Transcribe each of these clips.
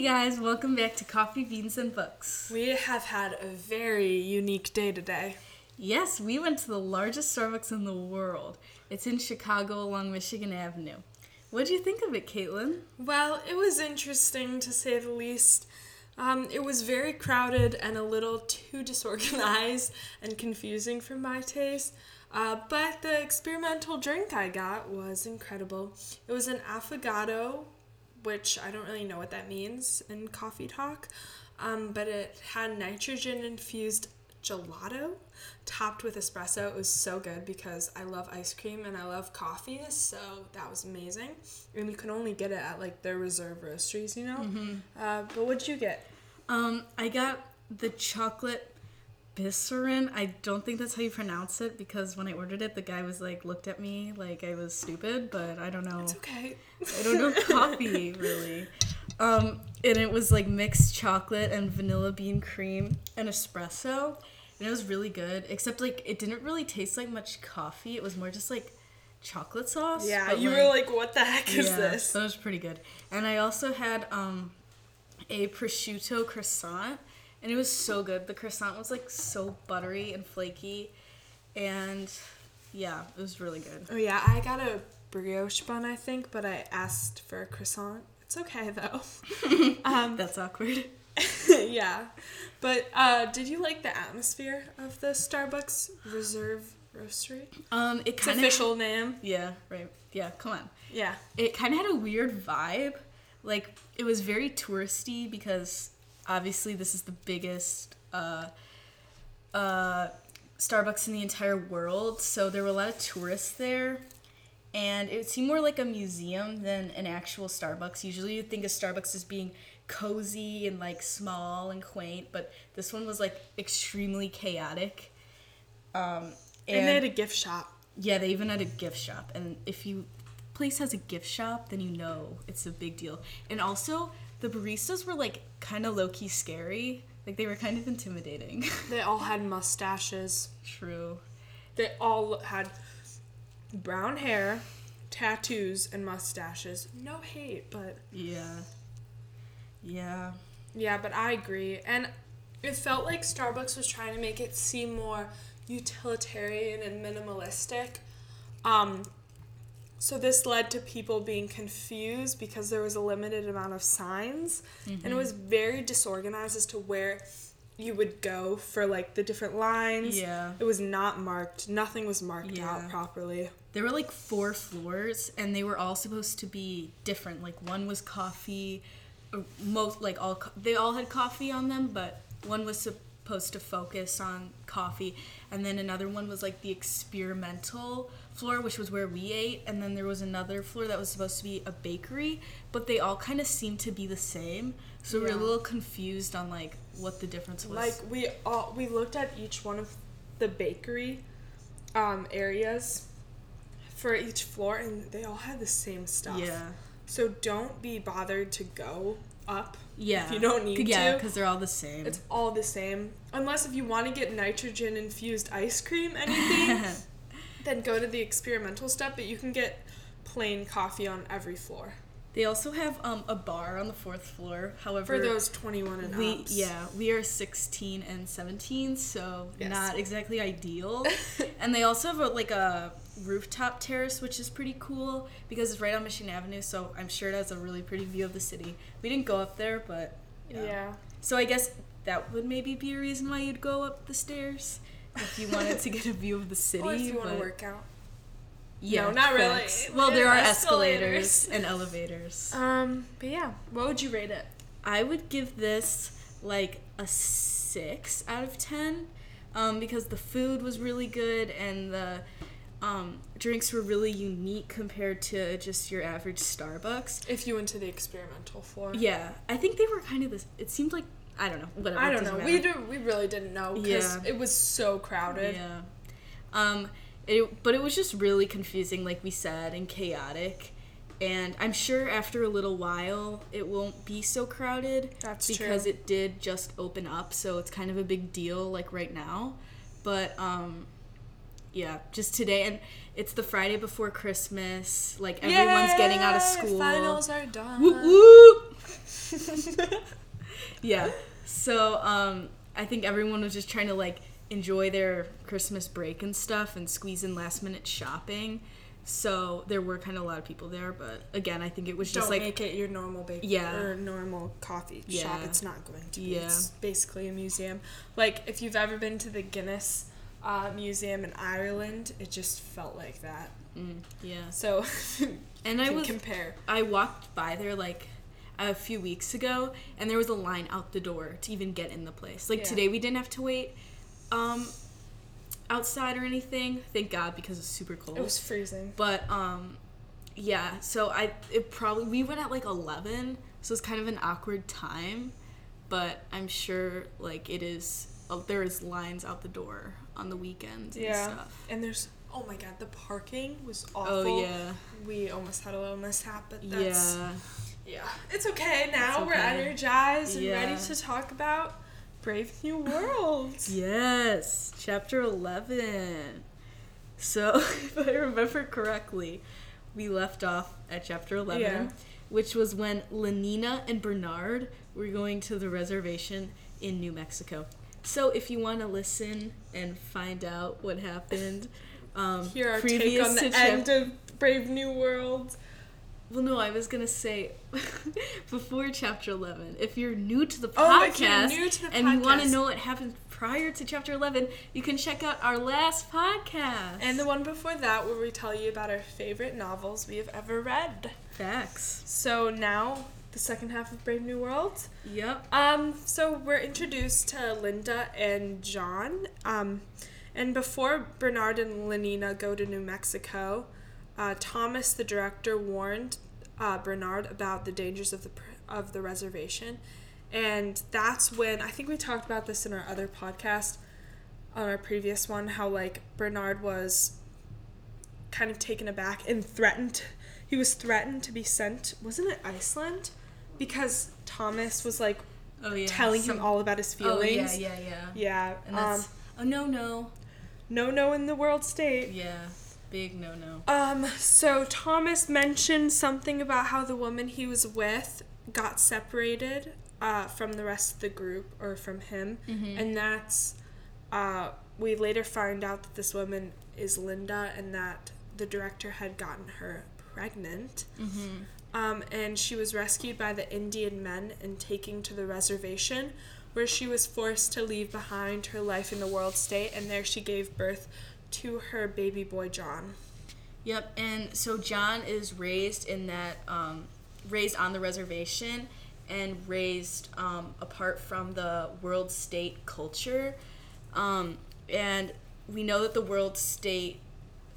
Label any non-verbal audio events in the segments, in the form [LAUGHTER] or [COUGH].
Hey guys, welcome back to Coffee, Beans, and Books. We have had a very unique day today. Yes, we went to the largest Starbucks in the world. It's in Chicago along Michigan Avenue. What do you think of it, Caitlin? Well, it was interesting to say the least. Um, it was very crowded and a little too [LAUGHS] disorganized and confusing for my taste. Uh, but the experimental drink I got was incredible. It was an affogato, which I don't really know what that means in coffee talk, um, but it had nitrogen infused gelato topped with espresso. It was so good because I love ice cream and I love coffee, so that was amazing. And you can only get it at like their reserve roasteries, you know. Uh, but what'd you get? Um, I got the chocolate bisserin. I don't think that's how you pronounce it because when I ordered it, the guy was like looked at me like I was stupid, but I don't know. It's okay. I don't know coffee [LAUGHS] really. Um, and it was like mixed chocolate and vanilla bean cream and espresso, and it was really good. Except like it didn't really taste like much coffee. It was more just like chocolate sauce. Yeah, you were like, "What the heck is yeah, this?" That was pretty good. And I also had um, a prosciutto croissant, and it was so good. The croissant was like so buttery and flaky, and yeah, it was really good. Oh yeah, I got a brioche bun, I think, but I asked for a croissant. It's okay though. [LAUGHS] um, That's awkward. [LAUGHS] yeah, but uh, did you like the atmosphere of the Starbucks Reserve Roastery? Um, it It's kind of official name. Yeah, right. Yeah, come on. Yeah. It kind of had a weird vibe. Like it was very touristy because obviously this is the biggest uh, uh, Starbucks in the entire world. So there were a lot of tourists there, and it seemed more like a museum than an actual Starbucks. Usually you think of Starbucks as being cozy and like small and quaint, but this one was like extremely chaotic. Um, And they had a gift shop. yeah, they even had a gift shop, and if you place has a gift shop, then you know it's a big deal. And also, the baristas were like kind of low key scary. Like they were kind of intimidating. [LAUGHS] They all had mustaches. True. They all had brown hair, tattoos, and mustaches. No hate, but Yeah. Yeah. Yeah, but I agree. And it felt like Starbucks was trying to make it seem more utilitarian and minimalistic. Um, so this led to people being confused because there was a limited amount of signs and it mm-hmm. was very disorganized as to where you would go for like the different lines. Yeah. It was not marked. Nothing was marked Yeah. out properly. There were like four floors, and they were all supposed to be different. Like one was coffee, uh, most like all co- they all had coffee on them, but one was supposed to focus on coffee, and then another one was like the experimental floor, which was where we ate, and then there was another floor that was supposed to be a bakery, but they all kind of seemed to be the same. So we Yeah. were a little confused on like what the difference was. Like we all we looked at each one of the bakery um, areas for each floor, and they all had the same stuff. yeah, So don't be bothered to go up. Yeah. If you don't need yeah, to. because they're all the same. It's all the same. Unless if you want to get nitrogen infused ice cream, anything, [LAUGHS] then go to the experimental step. But you can get plain coffee on every floor They also have um, a bar on the fourth floor. However, for those twenty one and we ups. yeah we are 16 and 17, so Yes. not exactly ideal. [LAUGHS] and they also have a, like a rooftop terrace, which is pretty cool because it's right on Michigan Avenue. So I'm sure it has a really pretty view of the city. We didn't go up there, but Yeah. yeah. So I guess that would maybe be a reason why you'd go up the stairs if you wanted to get a view of the city. [LAUGHS] Or if you want to work out. Yeah, No, not really. Well, There there [LAUGHS] are are escalators. escalators and elevators. [LAUGHS] Um, but yeah, what would you rate it? I would give this like a six out of ten, um, because the food was really good and the um, drinks were really unique compared to just your average Starbucks. If you went to the experimental floor. Yeah, I think they were kind of this. It seemed like I don't know. Whatever. I don't know. We do. We really didn't know because Yeah. it was so crowded. Yeah. Um, it, but it was just really confusing, like we said, and chaotic. And I'm sure after a little while it won't be so crowded. That's because true. it did just open up, so it's kind of a big deal, like right now. But um, yeah, just today, and it's the Friday before Christmas. Like everyone's getting out of school. Finals are done. Whoop whoop. [LAUGHS] yeah. So um, I think everyone was just trying to like enjoy their Christmas break and stuff and squeeze in last minute shopping. So there were kind of a lot of people there, but again, I think it was just Don't like make it your normal bakery Yeah. or normal coffee shop. It's not going to be. Yeah. It's basically a museum. Like if you've ever been to the Guinness uh, Museum in Ireland, it just felt like that. mm, yeah. So [LAUGHS] And I can was compare. I walked by there like a few weeks ago, and there was a line out the door to even get in the place. Like Yeah. today, we didn't have to wait um, outside or anything. Thank God because it's super cold. It was freezing. But um, yeah. So I it probably we went at like eleven, so it's kind of an awkward time. But I'm sure like it is. Uh, there is lines out the door on the weekends and Yeah. stuff. And there's oh my god, the parking was oh, awful. Oh yeah. We almost had a little mishap, but that's Yeah. yeah. It's okay now. It's We're energized and Yeah. ready to talk about Brave New World. [LAUGHS] Yes, chapter 11. So, [LAUGHS] if I remember correctly, we left off at chapter 11, Yeah. which was when Lenina and Bernard were going to the reservation in New Mexico. So, if you want to listen and find out what happened, [LAUGHS] um, Here our take on the chap- end of Brave New World. Well, no, I was gonna say [LAUGHS] before chapter eleven. If you're new to the podcast Oh, you're new to the and you want to know what happened prior to chapter eleven, you can check out our last podcast. And the one before that, where we tell you about our favorite novels we have ever read. facts. So now, the second half of Brave New World. Yep. Um, so we're introduced to Linda and John. Um, and before Bernard and Lenina go to New Mexico, uh, Thomas, the director, warned uh, Bernard about the dangers of the of the reservation, and that's when I think we talked about this in our other podcast, on our previous one, how like Bernard was kind of taken aback and threatened. He was threatened to be sent. Wasn't it Iceland? Because Thomas was like Oh yeah. telling Some- him all about his feelings. Oh yeah, yeah, yeah. Yeah. And um, that's oh no no. no, no in the world state. Yeah. Big no no. Um, so Thomas mentioned something about how the woman he was with got separated uh, from the rest of the group or from him, Mm-hmm. and that's uh, we later find out that this woman is Linda and that the director had gotten her pregnant. Mm-hmm. Um, and she was rescued by the Indian men and taken to the reservation, where she was forced to leave behind her life in the world state, and there she gave birth to her baby boy John. Yep, and so John is raised in that, um, raised on the reservation and raised um, apart from the world state culture. Um, and we know that the world state,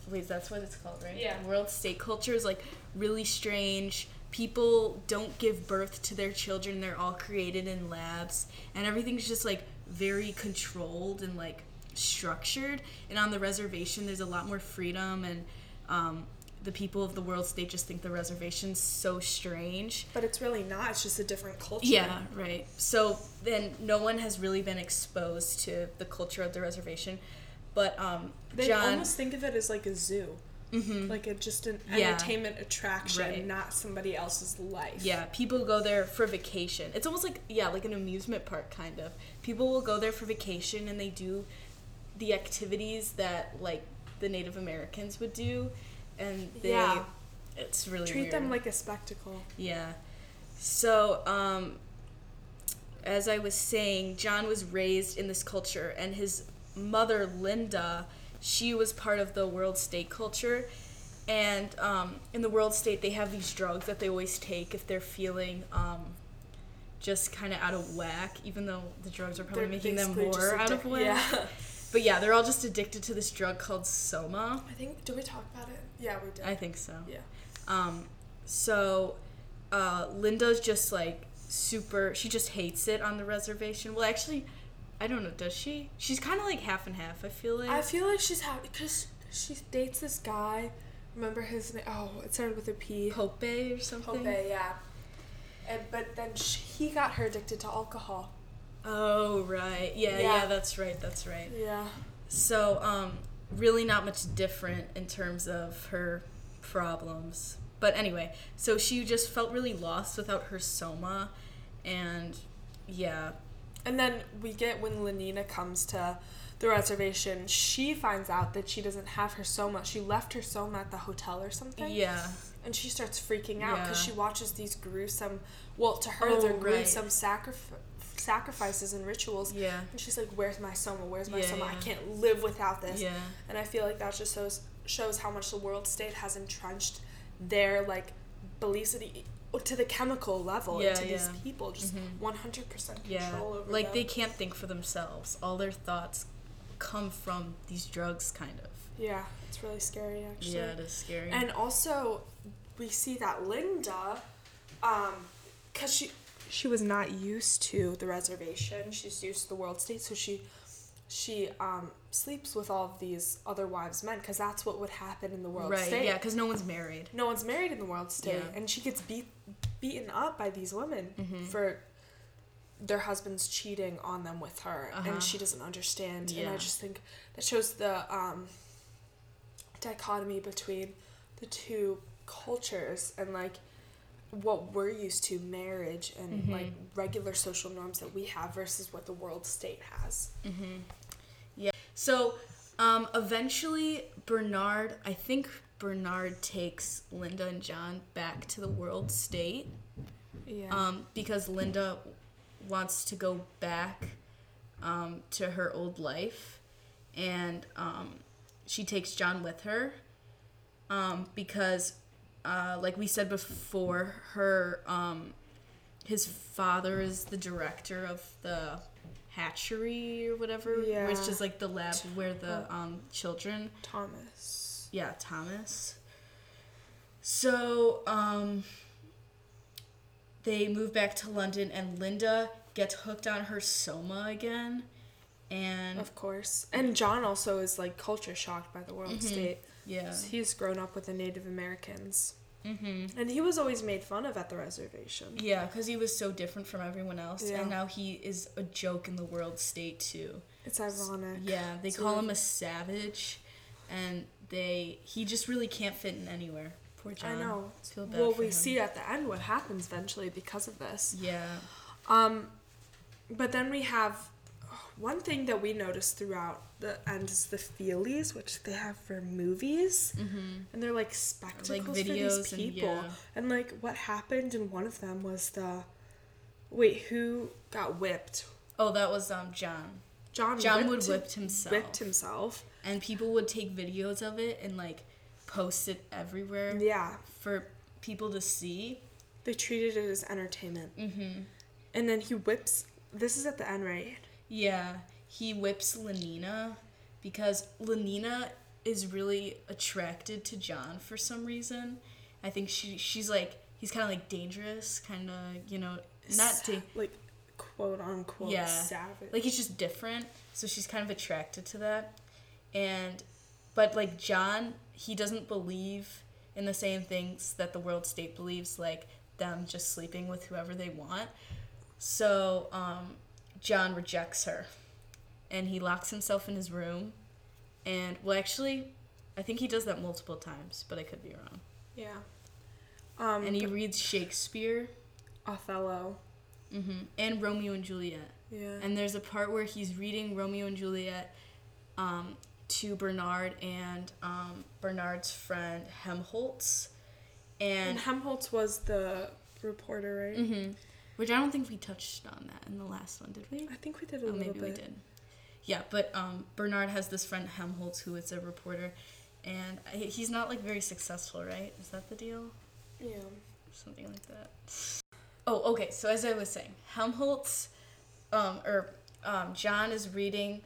wait, that's what it's called, right? Yeah. World state culture is like really strange. People don't give birth to their children, they're all created in labs, and everything's just like very controlled and like structured. And on the reservation, there's a lot more freedom and um, the people of the world state just think the reservation's so strange. But it's really not. It's just a different culture. Yeah, right. So then no one has really been exposed to the culture of the reservation. But um, They John, almost think of it as like a zoo, Mhm. like a, just an Yeah. entertainment attraction, Right. not somebody else's life. yeah, people go there for vacation. It's almost like yeah, like an amusement park kind of. People will go there for vacation and they do the activities that like the Native Americans would do, and they. Yeah. It's really Treat weird. them like a spectacle. Yeah. So, um, as I was saying, John was raised in this culture, and his mother, Linda, she was part of the world state culture. And um, in the world state, they have these drugs that they always take if they're feeling um, just kind of out of whack, even though the drugs are probably They're making them more out of whack. Yeah. [LAUGHS] But yeah, they're all just addicted to this drug called Soma. I think. Did we talk about it? Yeah, we did. I think so. yeah. Um, so uh, Linda's just like super. She just hates it on the reservation. Well, actually, I don't know. Does she? She's kind of like half and half. I feel like. I feel like she's half because she dates this guy. Remember his name? Oh, it started with a P. Pope or something. Pope, yeah. And but then she, he got her addicted to alcohol. Oh right. Yeah, yeah. Yeah. That's right. That's right. Yeah. So um, really not much different in terms of her problems. But anyway, so she just felt really lost without her soma, and yeah, And then we get when Lenina comes to the reservation, she finds out that she doesn't have her soma. She left her soma at the hotel or something. yeah, And she starts freaking out because Yeah. she watches these gruesome, well, to her, Oh, they're right. gruesome sacrif- sacrifices and rituals. yeah, And she's like, Where's my soma? Where's my Yeah, soma? I can't live without this. yeah, And I feel like that just shows shows how much the world state has entrenched their like beliefs the, to the chemical level Yeah, into these people, just Mhm. one hundred percent yeah. control over Like them. they can't think for themselves. All their thoughts come from these drugs, kind of. Yeah, it's really scary actually. Yeah, it is scary. And also, we see that Linda, um, cause she she was not used to the reservation. She's used to the world state, so she she um sleeps with all of these other wives men, cause that's what would happen in the world right, state. yeah, because no one's married. No one's married in the world state, Yeah. and she gets beat beaten up by these women Mhm. for their husbands cheating on them with her, Uh-huh. and she doesn't understand. And I just think that shows the um, dichotomy between the two cultures and like what we're used to marriage and Mhm. like regular social norms that we have versus what the world state has. Mm-hmm. So, um, eventually, Bernard, I think Bernard takes Linda and John back to the world state Yeah. um, because Linda wants to go back um, to her old life, and um, she takes John with her um, because, uh, like we said before, her um, his father is the director of the hatchery or whatever, which Yeah. is like the lab where the um, children Thomas. yeah, Thomas. So, um, they move back to London, and Linda gets hooked on her soma again, and Of course. And John also is like culture shocked by the world Mhm. state. yeah, He's grown up with the Native Americans. Hmm And he was always made fun of at the reservation. yeah, because he was so different from everyone else, Yeah. and now he is a joke in the world state too. It's ironic. Yeah, they call him a savage, and they he just really can't fit in anywhere. Poor John. I know. Feel bad Well, we him. see at the end what happens eventually because of this. Yeah. Um, but then we have one thing that we noticed throughout the end is the feelies, which they have for movies, Mm-hmm. and they're like spectacles for videos these and- people. yeah. And like what happened in one of them was the wait, who got whipped? Oh, that was um John. John. John whipped would whip himself. Whipped himself. and people would take videos of it and like post it everywhere Yeah, for people to see. they treated it as entertainment, Mm-hmm. and then he whips. This is at the end, right? Yeah, he whips Lenina because Lenina is really attracted to John for some reason. I think she she's like he's kind of like dangerous, kind of you know not da- like quote unquote Yeah. savage. like he's just different, so she's kind of attracted to that. And but like John, he doesn't believe in the same things that the world state believes, like them just sleeping with whoever they want. So um, John rejects her, and he locks himself in his room. And well, actually, I think he does that multiple times, but I could be wrong. yeah. Um, And he reads Shakespeare, Othello. hmm and Romeo and Juliet. Yeah. And there's a part where he's reading Romeo and Juliet um, to Bernard and um, Bernard's friend Helmholtz. And And, Helmholtz was the reporter, right? Mhm. Which I don't think we touched on that in the last one, did we? I think we did a Oh, little maybe bit. we did. Yeah, but um, Bernard has this friend Helmholtz who is a reporter, and he's not like very successful, right? Is that the deal? Yeah. something like that. Oh, okay. So as I was saying, Helmholtz, um, or um, John is reading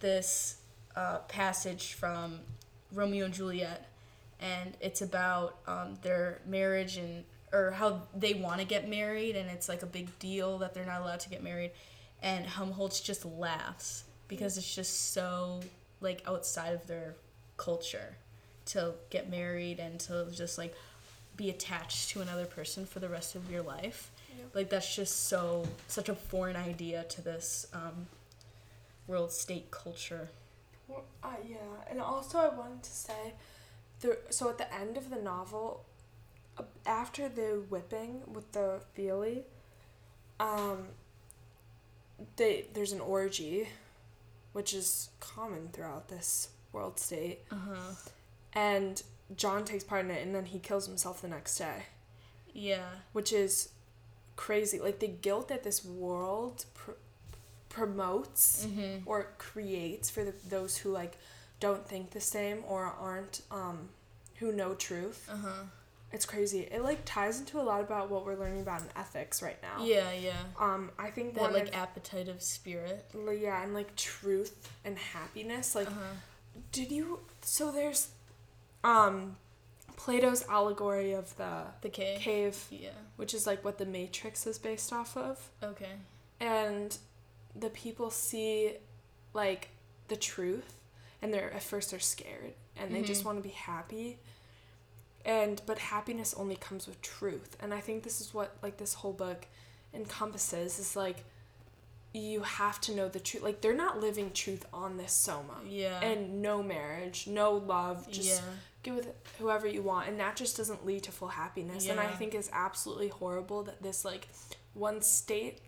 this uh, passage from Romeo and Juliet, and it's about um, their marriage and or how they want to get married, and it's like a big deal that they're not allowed to get married, and Helmholtz just laughs because it's just so like outside of their culture to get married and to just like be attached to another person for the rest of your life. Yeah. Like that's just so such a foreign idea to this um, world state culture. Well, uh, yeah, and also I wanted to say, the so at the end of the novel, after the whipping with the feely, um, they there's an orgy, which is common throughout this world state, Uh huh. and John takes part in it, and then he kills himself the next day, Yeah. which is crazy. Like the guilt that this world pr- promotes Mm-hmm. or creates for the, those who like don't think the same or aren't um who know truth. Uh huh. It's crazy. It like ties into a lot about what we're learning about in ethics right now. Yeah, yeah. Um, I think That like of, appetite of spirit. Yeah, and like truth and happiness. Like, Uh huh. did you? So there's, um, Plato's allegory of the The cave. cave, Yeah. which is like what the Matrix is based off of, Okay. and the people see, like, the truth, and they're at first they're scared and they just Mhm. want to be happy. And but happiness only comes with truth, and I think this is what like this whole book encompasses is like you have to know the truth. Like they're not living truth on this soma. Yeah. And no marriage, no love, just yeah. get with whoever you want and that just doesn't lead to full happiness. yeah. And I think it's absolutely horrible that this like one state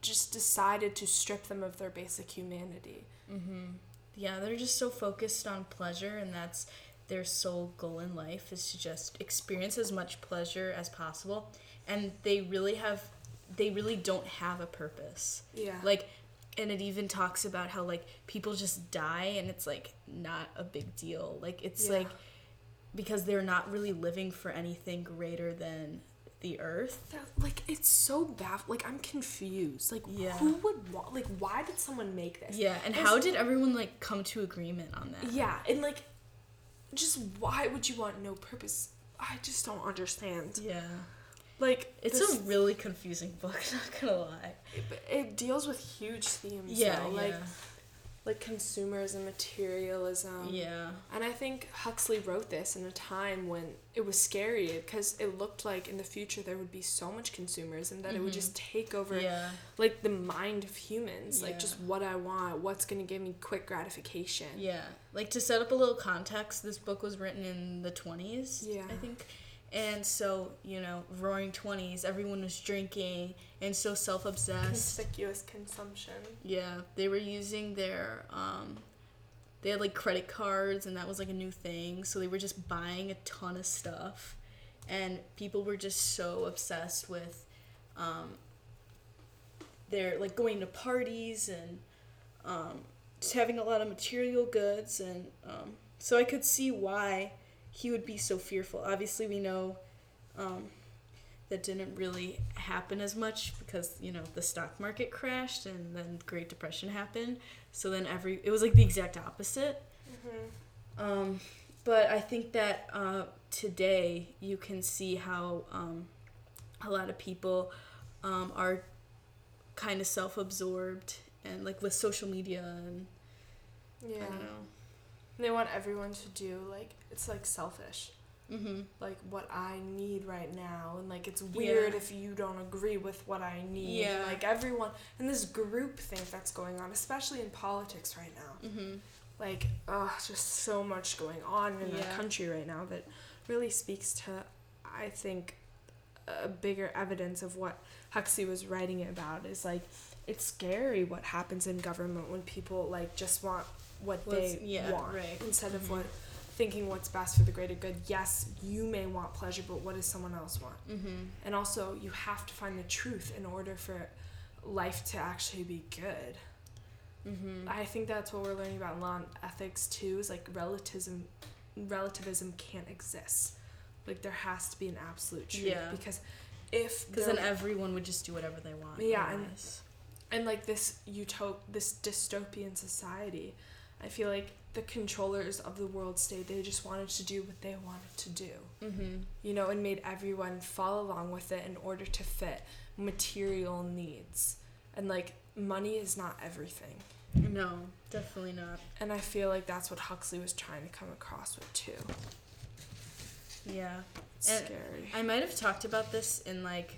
just decided to strip them of their basic humanity. Mm-hmm. Yeah, they're just so focused on pleasure, and that's their sole goal in life is to just experience as much pleasure as possible. And they really have, they really don't have a purpose. Yeah. Like, and it even talks about how like people just die, and it's like not a big deal. Like it's Yeah. like because they're not really living for anything greater than the earth. That- like it's so bad. Like I'm confused. Like Yeah. who would want? Like why did someone make this? Yeah, and how did everyone like come to agreement on that? Yeah, and like, just why would you want no purpose? I just don't understand. Yeah. Like It's this- a really confusing book, [LAUGHS] not gonna lie. it, it deals with huge themes. Yeah, though, like yeah. Like consumerism, and materialism. yeah. And I think Huxley wrote this in a time when it was scary because it looked like in the future there would be so much consumerism that it would Mhm. just take over Yeah. like the mind of humans, like just what I want, what's going to give me quick gratification. Yeah. Like to set up a little context, this book was written in the 20s, Yeah. I think. And so, you know, roaring 20s, everyone was drinking and so self-obsessed. Conspicuous consumption. Yeah, they were using their um they had like credit cards and that was like a new thing, so they were just buying a ton of stuff and people were just so obsessed with um they're like going to parties and um just having a lot of material goods and um so I could see why he would be so fearful. Obviously, we know um that didn't really happen as much because you know the stock market crashed and then Great Depression happened. So then every it was like the exact opposite. Mm-hmm. Um, but I think that uh, today you can see how um, a lot of people um, are kind of self-absorbed and like with social media and Yeah. I don't know. They want everyone to do like it's like selfish. Mm-hmm. Like what I need right now and like it's weird Yeah. if you don't agree with what I need. Yeah. Like everyone and this group thing that's going on, especially in politics right now. Mm-hmm. Like, oh, just so much going on in the Yeah. country right now that really speaks to I think a bigger evidence of what Huxley was writing about is like it's scary what happens in government when people like just want what What's- they yeah, want right. instead of Mhm. what thinking what's best for the greater good. Yes, you may want pleasure, but what does someone else want? Mm-hmm. And also, you have to find the truth in order for life to actually be good. Mm-hmm. I think that's what we're learning about in law and ethics too. Is like relativism. Relativism can't exist. Like there has to be an absolute truth. Yeah. Because if Because then everyone would just do whatever they want. Yeah, and- and like this utop this dystopian society, I feel like the controllers of the world state they just wanted to do what they wanted to do. Mm-hmm. You know, and made everyone follow along with it in order to fit material needs. And like money is not everything. No, definitely not. And I feel like that's what Huxley was trying to come across with too. Yeah. It's And scary. I might have talked about this in like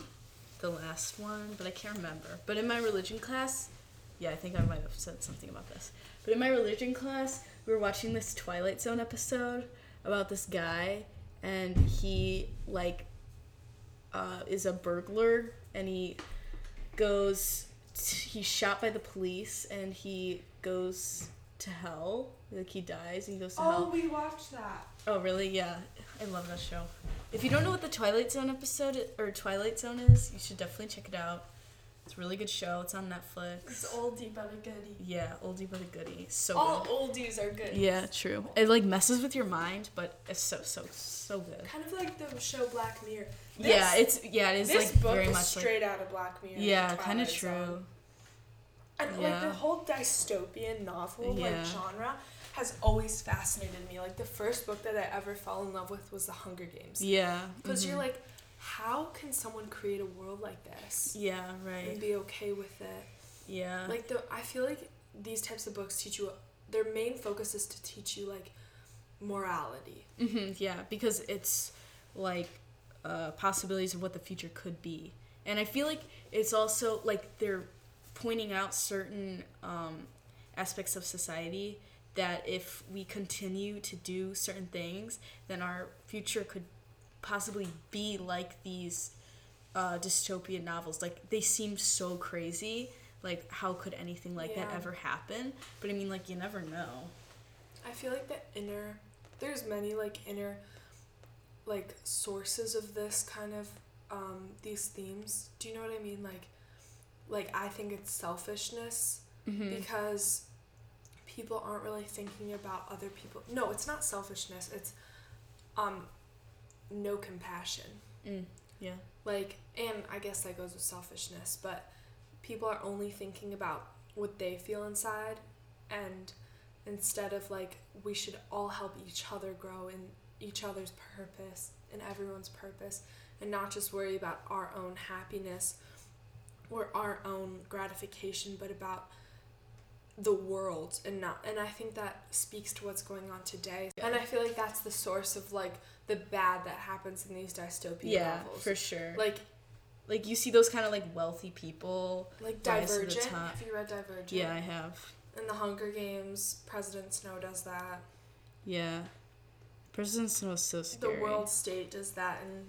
the last one, but I can't remember. But in my religion class, yeah, I think I might have said something about this. But in my religion class, we were watching this Twilight Zone episode about this guy, and he like uh, is a burglar, and he goes. t- he's shot by the police, and he goes to hell. Like he dies, and he goes to Oh, hell. Oh, we watched that. Oh, really? Yeah, I love that show. If you don't know what the Twilight Zone episode or Twilight Zone is, you should definitely check it out. It's a really good show. It's on Netflix. It's oldie but a goodie. Yeah, oldie but a goodie. So All good. oldies are good. Yeah, true. It like messes with your mind, but it's so so so good. Kind of like the show Black Mirror. yeah, it's yeah, it is this like book very is much like straight out of Black Mirror. yeah, kind of true. And like the whole dystopian novel Yeah. like genre has always fascinated me. Like the first book that I ever fell in love with was The Hunger Games. Yeah, Because you're mhm. like, how can someone create a world like this yeah, right. and be okay with it? yeah, Like the I feel like these types of books teach you their main focus is to teach you like morality. hmm yeah, because it's like uh, possibilities of what the future could be, and I feel like it's also like they're pointing out certain um, aspects of society that if we continue to do certain things, then our future could possibly be like these uh, dystopian novels. Like they seem so crazy. Like how could anything like that ever happen? But I mean, like you never know. I feel like the inner there's many like inner like sources of this kind of um these themes. Do you know what I mean? Like like I think it's selfishness Mm-hmm. because people aren't really thinking about other people. No, it's not selfishness. It's um no compassion. Mm, yeah. Like and I guess that goes with selfishness, but people are only thinking about what they feel inside and instead of like we should all help each other grow in each other's purpose and everyone's purpose and not just worry about our own happiness or our own gratification but about the world and not and I think that speaks to what's going on today. And I feel like that's the source of like the bad that happens in these dystopian Yeah, novels. for sure. like Like you see those kind of like wealthy people. like to Divergent. top. Have you read Divergent? Yeah, I have. In the Hunger Games, President Snow does that. Yeah. President Snow is so scary. The World State does that in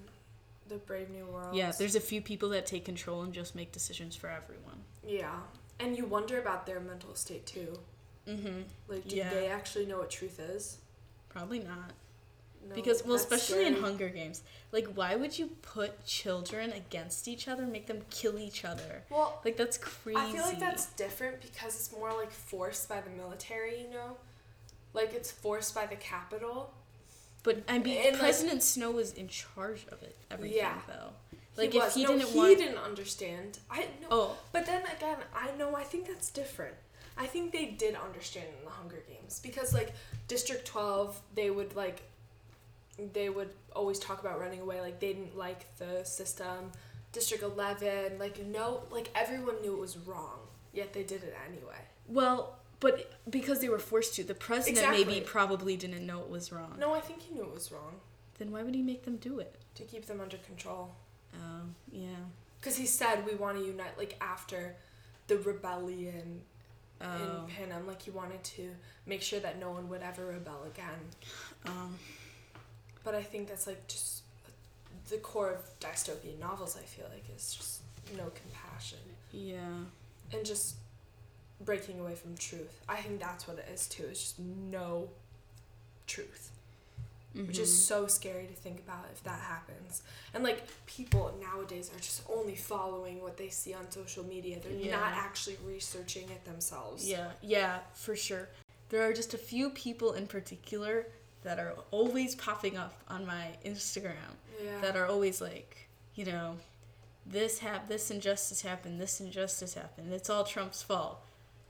the Brave New World. Yeah, there's a few people that take control and just make decisions for everyone. Yeah, and you wonder about their mental state too. Mm-hmm. Like, do Yeah. they actually know what truth is? Probably not. No, because well, especially in. Hunger Games, like why would you put children against each other, and make them kill each other? Well, Like that's crazy. I feel like that's different because it's more like forced by the military. You know, like it's forced by the Capitol. But I mean, and, like- President Snow was in charge of it. Everything Yeah. though. He Like was. if he no, didn't he want. didn't understand. I no. Oh, But then again, I know I think that's different. I think they did understand in the Hunger Games because like District 12, they would like they would always talk about running away like they didn't like the system. District 11, like no, like everyone knew it was wrong, yet they did it anyway. well, but because they were forced to, the president maybe probably didn't know it was wrong. No, I think he knew it was wrong Then why would he make them do it? to keep them under control. Um, yeah. Cuz he said we want to unite like after the rebellion Oh. in Panem, like he wanted to make sure that no one would ever rebel again. Um, But I think that's like just the core of dystopian novels. I feel like is just no compassion yeah. and just breaking away from truth. I think that's what it is too. It's just no truth, which is Mhm. so scary to think about if that happens. And like people nowadays are just only following what they see on social media. They're Yeah. not actually researching it themselves. Yeah, yeah, for sure. There are just a few people in particular that are always popping up on my Instagram Yeah. that are always like, you know, this hap- this injustice happened, this injustice happened. It's all Trump's fault.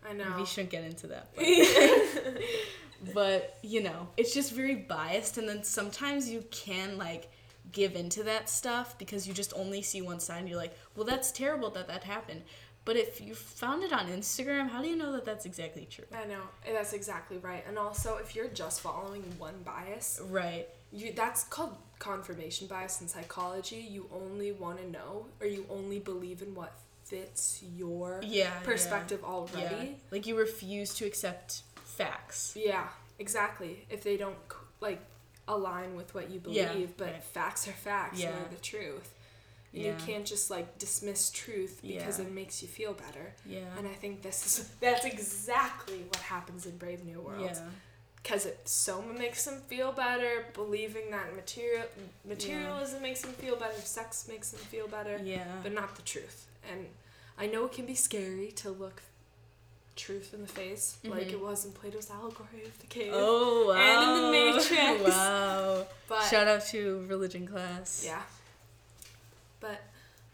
I know. We shouldn't get into that. But, [LAUGHS] but, you know, it's just very biased and then sometimes you can like give into that stuff because you just only see one side and you're like, well, that's terrible that that happened. But if you found it on Instagram, how do you know that that's exactly true? I know. That's exactly right. And also, if you're just following one bias, Right. you that's called confirmation bias in psychology. You only want to know, or you only believe in what fits your Yeah. perspective Yeah. already. Like you refuse to accept facts. Yeah. exactly. If they don't like align with what you believe, Yeah, but facts are facts. Yeah. They're the truth. And Yeah. You can't just like dismiss truth because Yeah. it makes you feel better. Yeah. And I think this is that's exactly what happens in Brave New World. Yeah. Because it soma makes them feel better, believing that material materialism makes them feel better, sex makes them feel better, Yeah. but not the truth. And I know it can be scary to look truth in the face, like Mhm. it was in Plato's allegory of the cave. Oh wow. And in the Matrix. [LAUGHS] wow. but Shout out to religion class. Yeah. But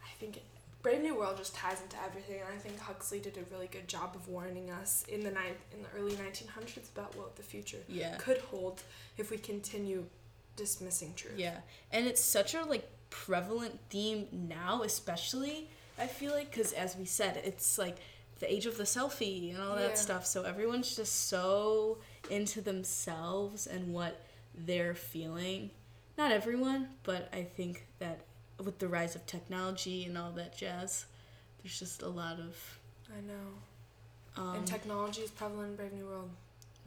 I think Brave New World just ties into everything, and I think Huxley did a really good job of warning us in the ni- in the early 1900s about what the future Yeah. could hold if we continue dismissing truth. Yeah. And it's such a like prevalent theme now, especially I feel like cuz as we said, it's like the age of the selfie and all Yeah. that stuff. So everyone's just so into themselves and what they're feeling. Not everyone, but I think that with the rise of technology and all that jazz, there's just a lot of I know. um, and technology is prevalent in Brave New World.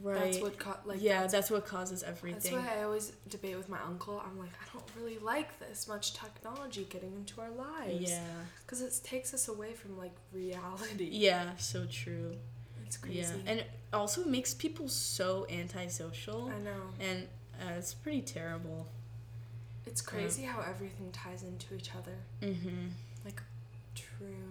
Right. That's what like yeah, that's, that's, what causes everything. that's why I always debate with my uncle. I'm like, I don't really like this much technology getting into our lives. yeah. Because it takes us away from like reality. Yeah, so true. It's crazy. Yeah, and it also makes people so antisocial, I know. and uh, it's pretty terrible. It's crazy how everything ties into each other. Mm-hmm. Like and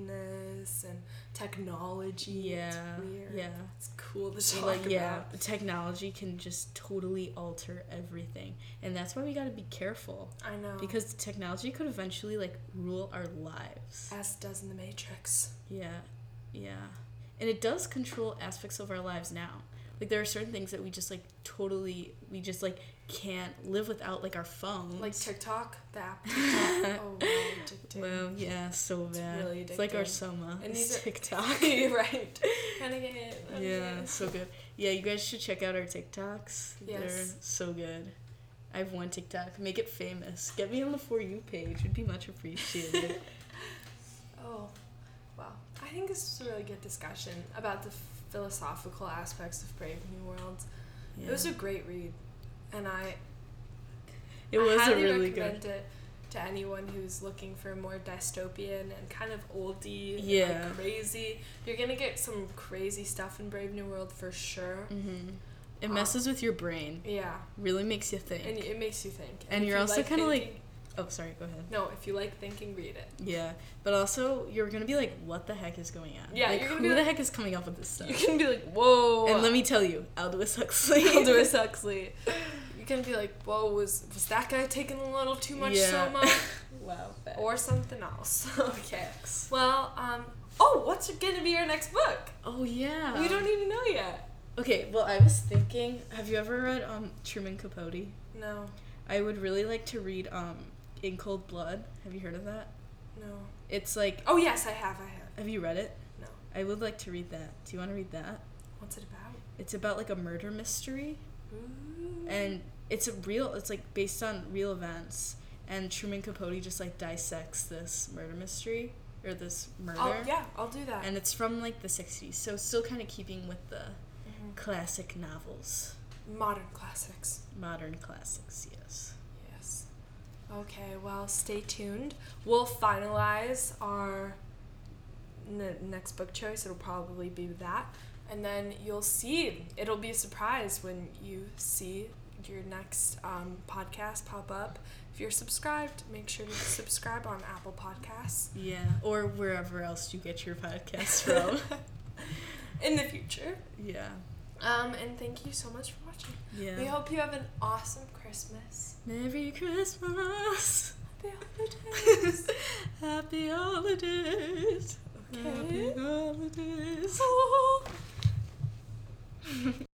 happiness and technology. Yeah, It's weird. yeah. It's cool to talk Like yeah, about. technology can just totally alter everything, and that's why we got to be careful I know. because technology could eventually like rule our lives. as does in the Matrix. Yeah, yeah, and it does control aspects of our lives now. Like there are certain things that we just like totally we just like can't live without, like our phones. Like TikTok, the app [LAUGHS] TikTok. oh wow, addicting. Well, yeah, so It's bad. really it's like our soma. And it's these are- TikTok. [LAUGHS] right. Renegade. yeah, renegade. so good. Yeah, you guys should check out our TikToks. Yes. They're so good. I have one TikTok. Make it famous. Get me on the For You page. Would be much appreciated. [LAUGHS] Oh, wow. I think this was a really good discussion about the philosophical aspects of Brave New World. Yeah. It was a great read, and I it I was a highly really recommend good. it to anyone who's looking for more dystopian and kind of oldie, Yeah. like crazy. You're gonna get some crazy stuff in Brave New World for sure. hmm It Um, messes with your brain. Yeah, Really makes you think. and it makes you think. And if you're you also kinda like- oh, sorry. Go ahead. no, if you like thinking, read it. Yeah, but also you're gonna be like, "What the heck is going on? Yeah, like, who the like- heck is coming up with this [LAUGHS] stuff?" You can be like, whoa. and let me tell you, Aldous Huxley. Aldous [LAUGHS] Huxley. You can be like, whoa, was was that guy taking a little too much Yeah. soma, [LAUGHS] wow. or something else? [LAUGHS] okay. Well, um. Oh, what's gonna be your next book? Oh yeah. We don't even know yet. Okay, well, I was thinking, have you ever read um Truman Capote? No, I would really like to read um In Cold Blood. Have you heard of that? no. It's like, Oh yes, I have. I have. have you read it? No. I would like to read that. Do you want to read that? What's it about? It's about like a murder mystery, Ooh. and it's a real. It's like based on real events, and Truman Capote just like dissects this murder mystery or this murder. Oh yeah, I'll do that. And it's from like the '60s, so still kind of keeping with the Mhm. classic novels, Modern classics. modern classics. Yes. Yes. Okay, well, stay tuned. We'll finalize our n- next book choice. It'll probably be that. And then you'll see. It'll be a surprise when you see your next um, podcast pop up. If you're subscribed, make sure to subscribe on Apple Podcasts Yeah, or wherever else you get your podcasts from. [LAUGHS] in the future. yeah. Um, and thank you so much for watching. Yeah. We hope you have an awesome Christmas. Merry Christmas. Happy holidays. [LAUGHS] Happy holidays. Happy holidays. [LAUGHS]